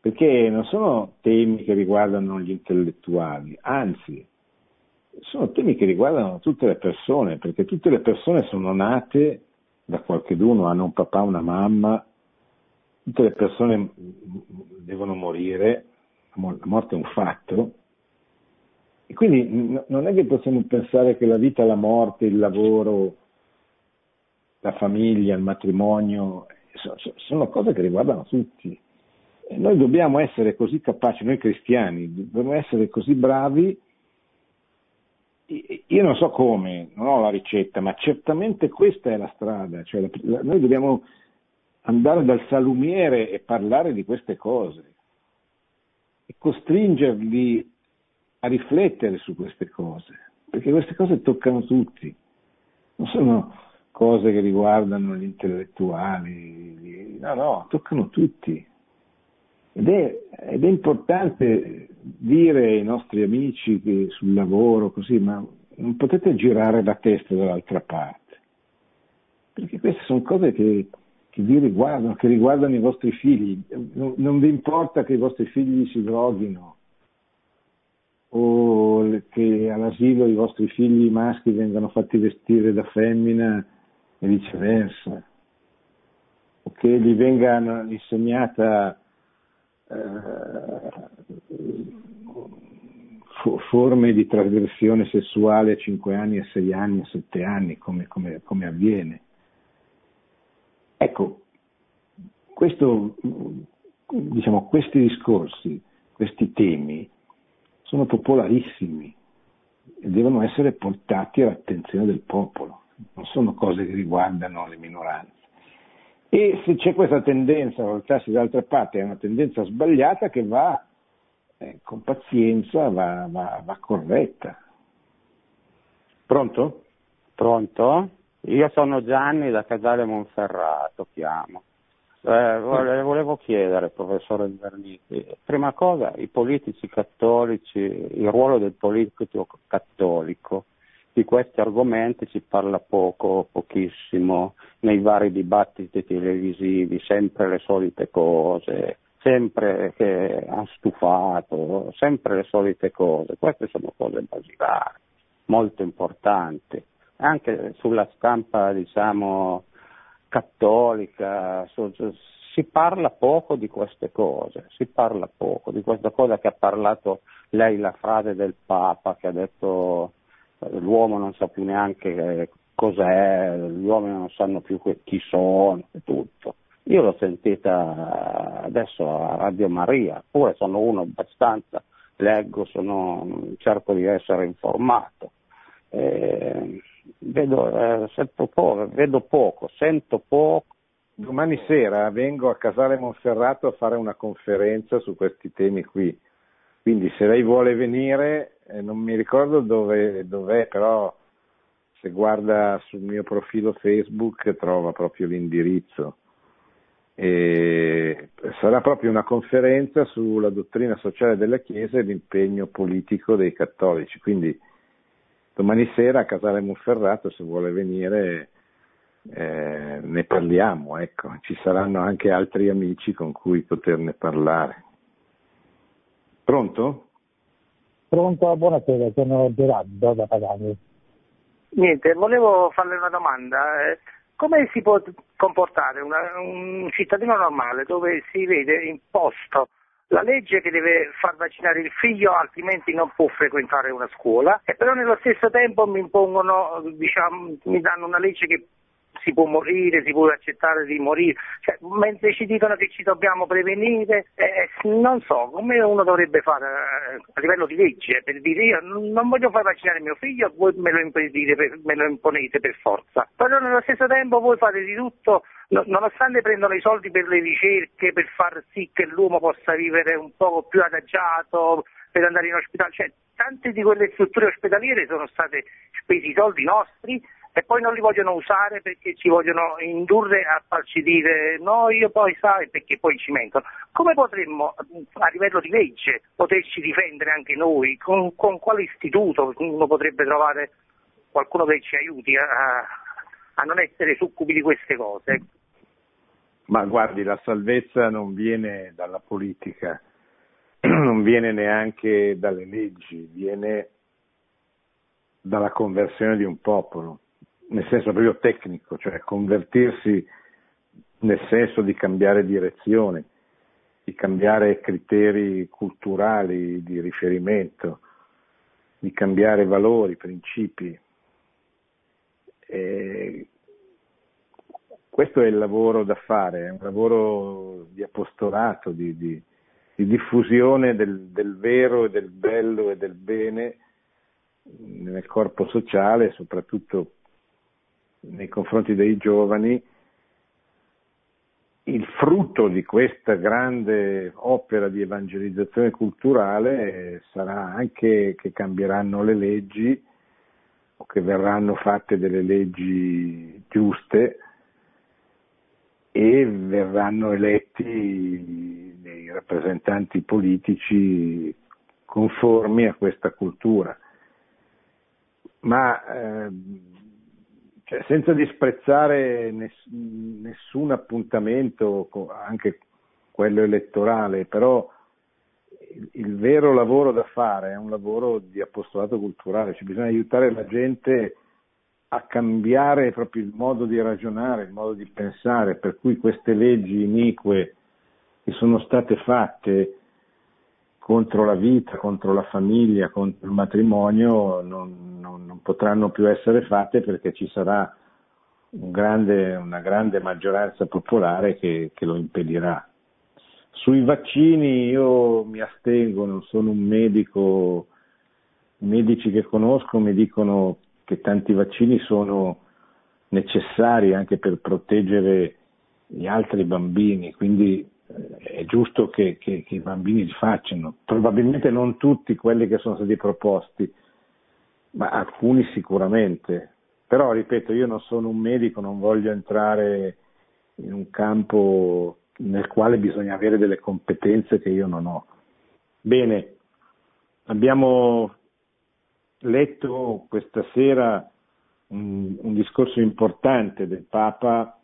perché non sono temi che riguardano gli intellettuali, anzi, sono temi che riguardano tutte le persone, perché tutte le persone sono nate da qualcheduno, hanno un papà, una mamma, tutte le persone devono morire, la morte è un fatto, e quindi non è che possiamo pensare che la vita, la morte, il lavoro, la famiglia, il matrimonio, sono cose che riguardano tutti. E noi dobbiamo essere così capaci, noi cristiani, dobbiamo essere così bravi. Io non so come, non ho la ricetta, ma certamente questa è la strada. Cioè noi dobbiamo andare dal salumiere e parlare di queste cose e costringerli a riflettere su queste cose, perché queste cose toccano tutti. Non sono cose che riguardano gli intellettuali, no, no, toccano tutti. Ed è, ed è importante dire ai nostri amici che sul lavoro così, ma non potete girare la testa dall'altra parte, perché queste sono cose che, che vi riguardano, che riguardano i vostri figli. Non, non vi importa che i vostri figli si droghino, o che all'asilo i vostri figli maschi vengano fatti vestire da femmina e viceversa, o che gli venga insegnata eh, forme di trasgressione sessuale a 5 anni, a 6 anni, a 7 anni, come, come, come avviene. Ecco, questo, diciamo, questi discorsi, questi temi sono popolarissimi e devono essere portati all'attenzione del popolo non sono cose che riguardano le minoranze. E se c'è questa tendenza a voltarsi dall'altra parte, è una tendenza sbagliata che va eh, con pazienza, va, va, va corretta. Pronto? Pronto? Io sono Gianni da Casale Monferrato, chiamo. Eh, volevo chiedere, professore Inverniti, prima cosa, i politici cattolici, il ruolo del politico cattolico di questi argomenti si parla poco, pochissimo, nei vari dibattiti televisivi, sempre le solite cose, sempre che ha stufato, sempre le solite cose. Queste sono cose basilari, molto importanti. Anche sulla stampa, diciamo, cattolica, si parla poco di queste cose, si parla poco di questa cosa che ha parlato lei, la frase del Papa, che ha detto l'uomo non sa più neanche cos'è, gli uomini non sanno più chi sono e tutto. Io l'ho sentita adesso a Radio Maria, pure sono uno abbastanza, leggo, sono, cerco di essere informato. Eh, vedo, eh, poco, vedo poco, sento poco. Domani sera vengo a Casale Monferrato a fare una conferenza su questi temi qui, quindi se lei vuole venire, eh, non mi ricordo dove, dov'è, però se guarda sul mio profilo Facebook trova proprio l'indirizzo. E sarà proprio una conferenza sulla dottrina sociale della Chiesa e l'impegno politico dei cattolici. Quindi domani sera a Casale Monferrato, se vuole venire, eh, ne parliamo. Ecco. Ci saranno anche altri amici con cui poterne parlare. Pronto? Pronto, buonasera, sono Gerardo da Padania. Niente, volevo farle una domanda. Eh, come si può comportare una, un cittadino normale dove si vede imposto la legge che deve far vaccinare il figlio altrimenti non può frequentare una scuola e però nello stesso tempo mi impongono, diciamo, mi danno una legge che si può morire, si può accettare di morire, cioè, mentre ci dicono che ci dobbiamo prevenire, eh, non so come uno dovrebbe fare eh, a livello di legge per dire io non voglio far vaccinare mio figlio, voi me lo, impedite, me lo imponete per forza, però nello stesso tempo voi fate di tutto nonostante prendono i soldi per le ricerche, per far sì che l'uomo possa vivere un po' più adagiato, per andare in ospedale, cioè tante di quelle strutture ospedaliere sono state spesi i soldi nostri e poi non li vogliono usare perché ci vogliono indurre a farci dire no, io poi sai perché poi ci mentono. Come potremmo a livello di legge poterci difendere anche noi? Con, con quale istituto uno potrebbe trovare qualcuno che ci aiuti a, a non essere succubi di queste cose? Ma guardi, la salvezza non viene dalla politica, non viene neanche dalle leggi, viene dalla conversione di un popolo nel senso proprio tecnico, cioè convertirsi nel senso di cambiare direzione, di cambiare criteri culturali di riferimento, di cambiare valori, principi. E questo è il lavoro da fare, è un lavoro di apostolato, di, di, di diffusione del, del, vero e del bello e del bene nel corpo sociale, soprattutto nei confronti dei giovani, il frutto di questa grande opera di evangelizzazione culturale sarà anche che cambieranno le leggi o che verranno fatte delle leggi giuste e verranno eletti dei rappresentanti politici conformi a questa cultura. Ma eh, cioè, senza disprezzare ness- nessun appuntamento, anche quello elettorale, però il, il, vero lavoro da fare è un lavoro di apostolato culturale, cioè bisogna aiutare la gente a cambiare proprio il modo di ragionare, il modo di pensare, per cui queste leggi inique che sono state fatte contro la vita, contro la famiglia, contro il matrimonio non, non, non potranno più essere fatte perché ci sarà un grande, una grande maggioranza popolare che, che, lo impedirà. Sui vaccini io mi astengo, non sono un medico, i medici che conosco mi dicono che tanti vaccini sono necessari anche per proteggere gli altri bambini, quindi è giusto che, che, che, i bambini li facciano, probabilmente non tutti quelli che sono stati proposti, ma alcuni sicuramente. Però, ripeto, io non sono un medico, non voglio entrare in un campo nel quale bisogna avere delle competenze che io non ho. Bene, abbiamo letto questa sera un, un discorso importante del Papa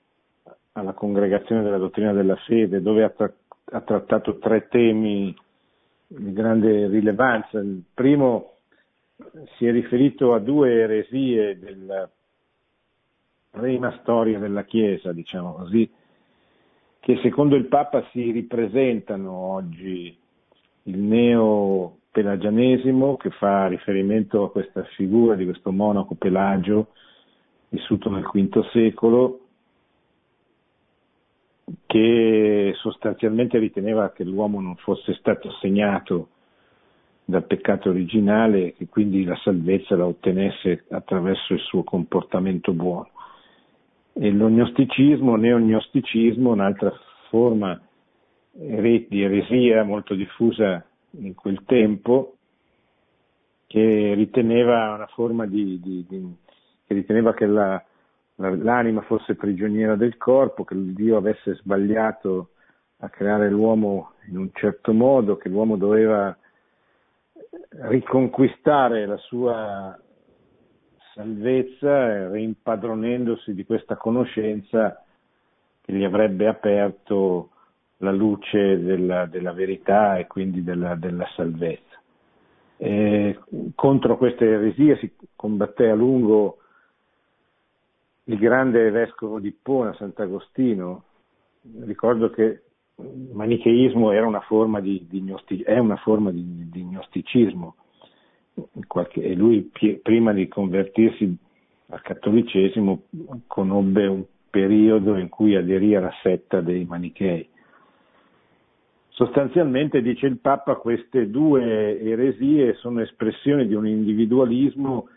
alla congregazione della dottrina della fede, dove ha, tra- ha trattato tre temi di grande rilevanza. Il primo si è riferito a due eresie della prima storia della Chiesa, diciamo così, che secondo il Papa si ripresentano oggi il neo-pelagianesimo che fa riferimento a questa figura di questo monaco Pelagio vissuto nel V secolo che sostanzialmente riteneva che l'uomo non fosse stato segnato dal peccato originale e quindi la salvezza la ottenesse attraverso il suo comportamento buono. E l'ognosticismo, neognosticismo, un'altra forma di eresia molto diffusa in quel tempo, che riteneva una forma di, di, di che riteneva che la, l'anima fosse prigioniera del corpo, che Dio avesse sbagliato a creare l'uomo in un certo modo, che l'uomo doveva riconquistare la sua salvezza rimpadronendosi di questa conoscenza che gli avrebbe aperto la luce della, della verità e quindi della, della salvezza. E contro queste eresie si combatté a lungo il grande vescovo di Ippona, Sant'Agostino. Ricordo che il manicheismo era una forma di, di è una forma di, di gnosticismo qualche, e lui prima di convertirsi al cattolicesimo conobbe un periodo in cui aderì alla setta dei manichei. Sostanzialmente, dice il Papa, queste due eresie sono espressioni di un individualismo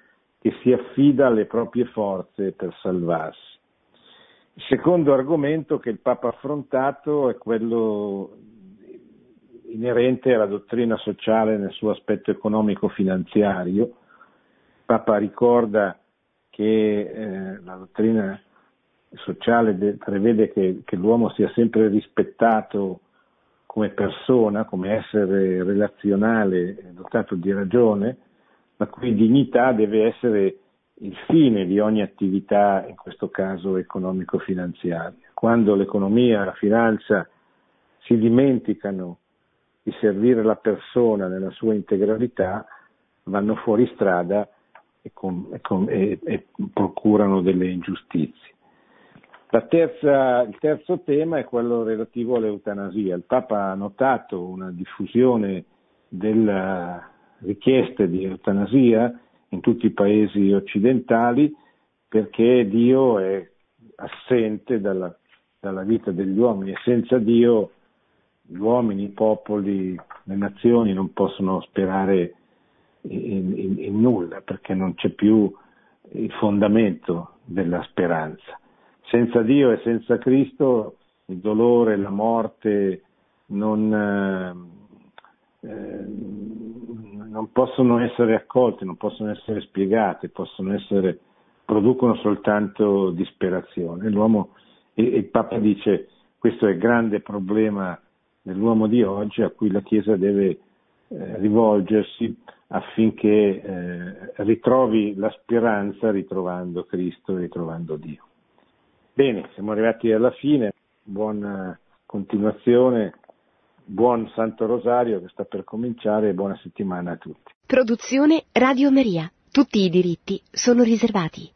che si affida alle proprie forze per salvarsi. Il secondo argomento che il Papa ha affrontato è quello inerente alla dottrina sociale nel suo aspetto economico-finanziario. Il Papa ricorda che eh, la dottrina sociale de- prevede che, che, l'uomo sia sempre rispettato come persona, come essere relazionale, dotato di ragione, la cui dignità deve essere il fine di ogni attività, in questo caso economico-finanziaria. Quando l'economia la finanza si dimenticano di servire la persona nella sua integralità, vanno fuori strada e, com, e, com, e, e procurano delle ingiustizie. Terza, il terzo tema è quello relativo all'eutanasia. Il Papa ha notato una diffusione delle richieste di eutanasia in tutti i paesi occidentali perché Dio è assente dalla, dalla vita degli uomini e senza Dio gli uomini, i popoli, le nazioni non possono sperare in, in, in nulla perché non c'è più il fondamento della speranza. Senza Dio e senza Cristo il dolore, la morte non, eh, non possono essere accolte, non possono essere spiegate, possono essere, producono soltanto disperazione. L'uomo, il Papa dice questo è il grande problema dell'uomo di oggi a cui la Chiesa deve eh, rivolgersi affinché eh, ritrovi la speranza ritrovando Cristo e ritrovando Dio. Bene, siamo arrivati alla fine, buona continuazione, buon Santo Rosario che sta per cominciare e buona settimana a tutti. Produzione Radio Maria. Tutti i diritti sono riservati.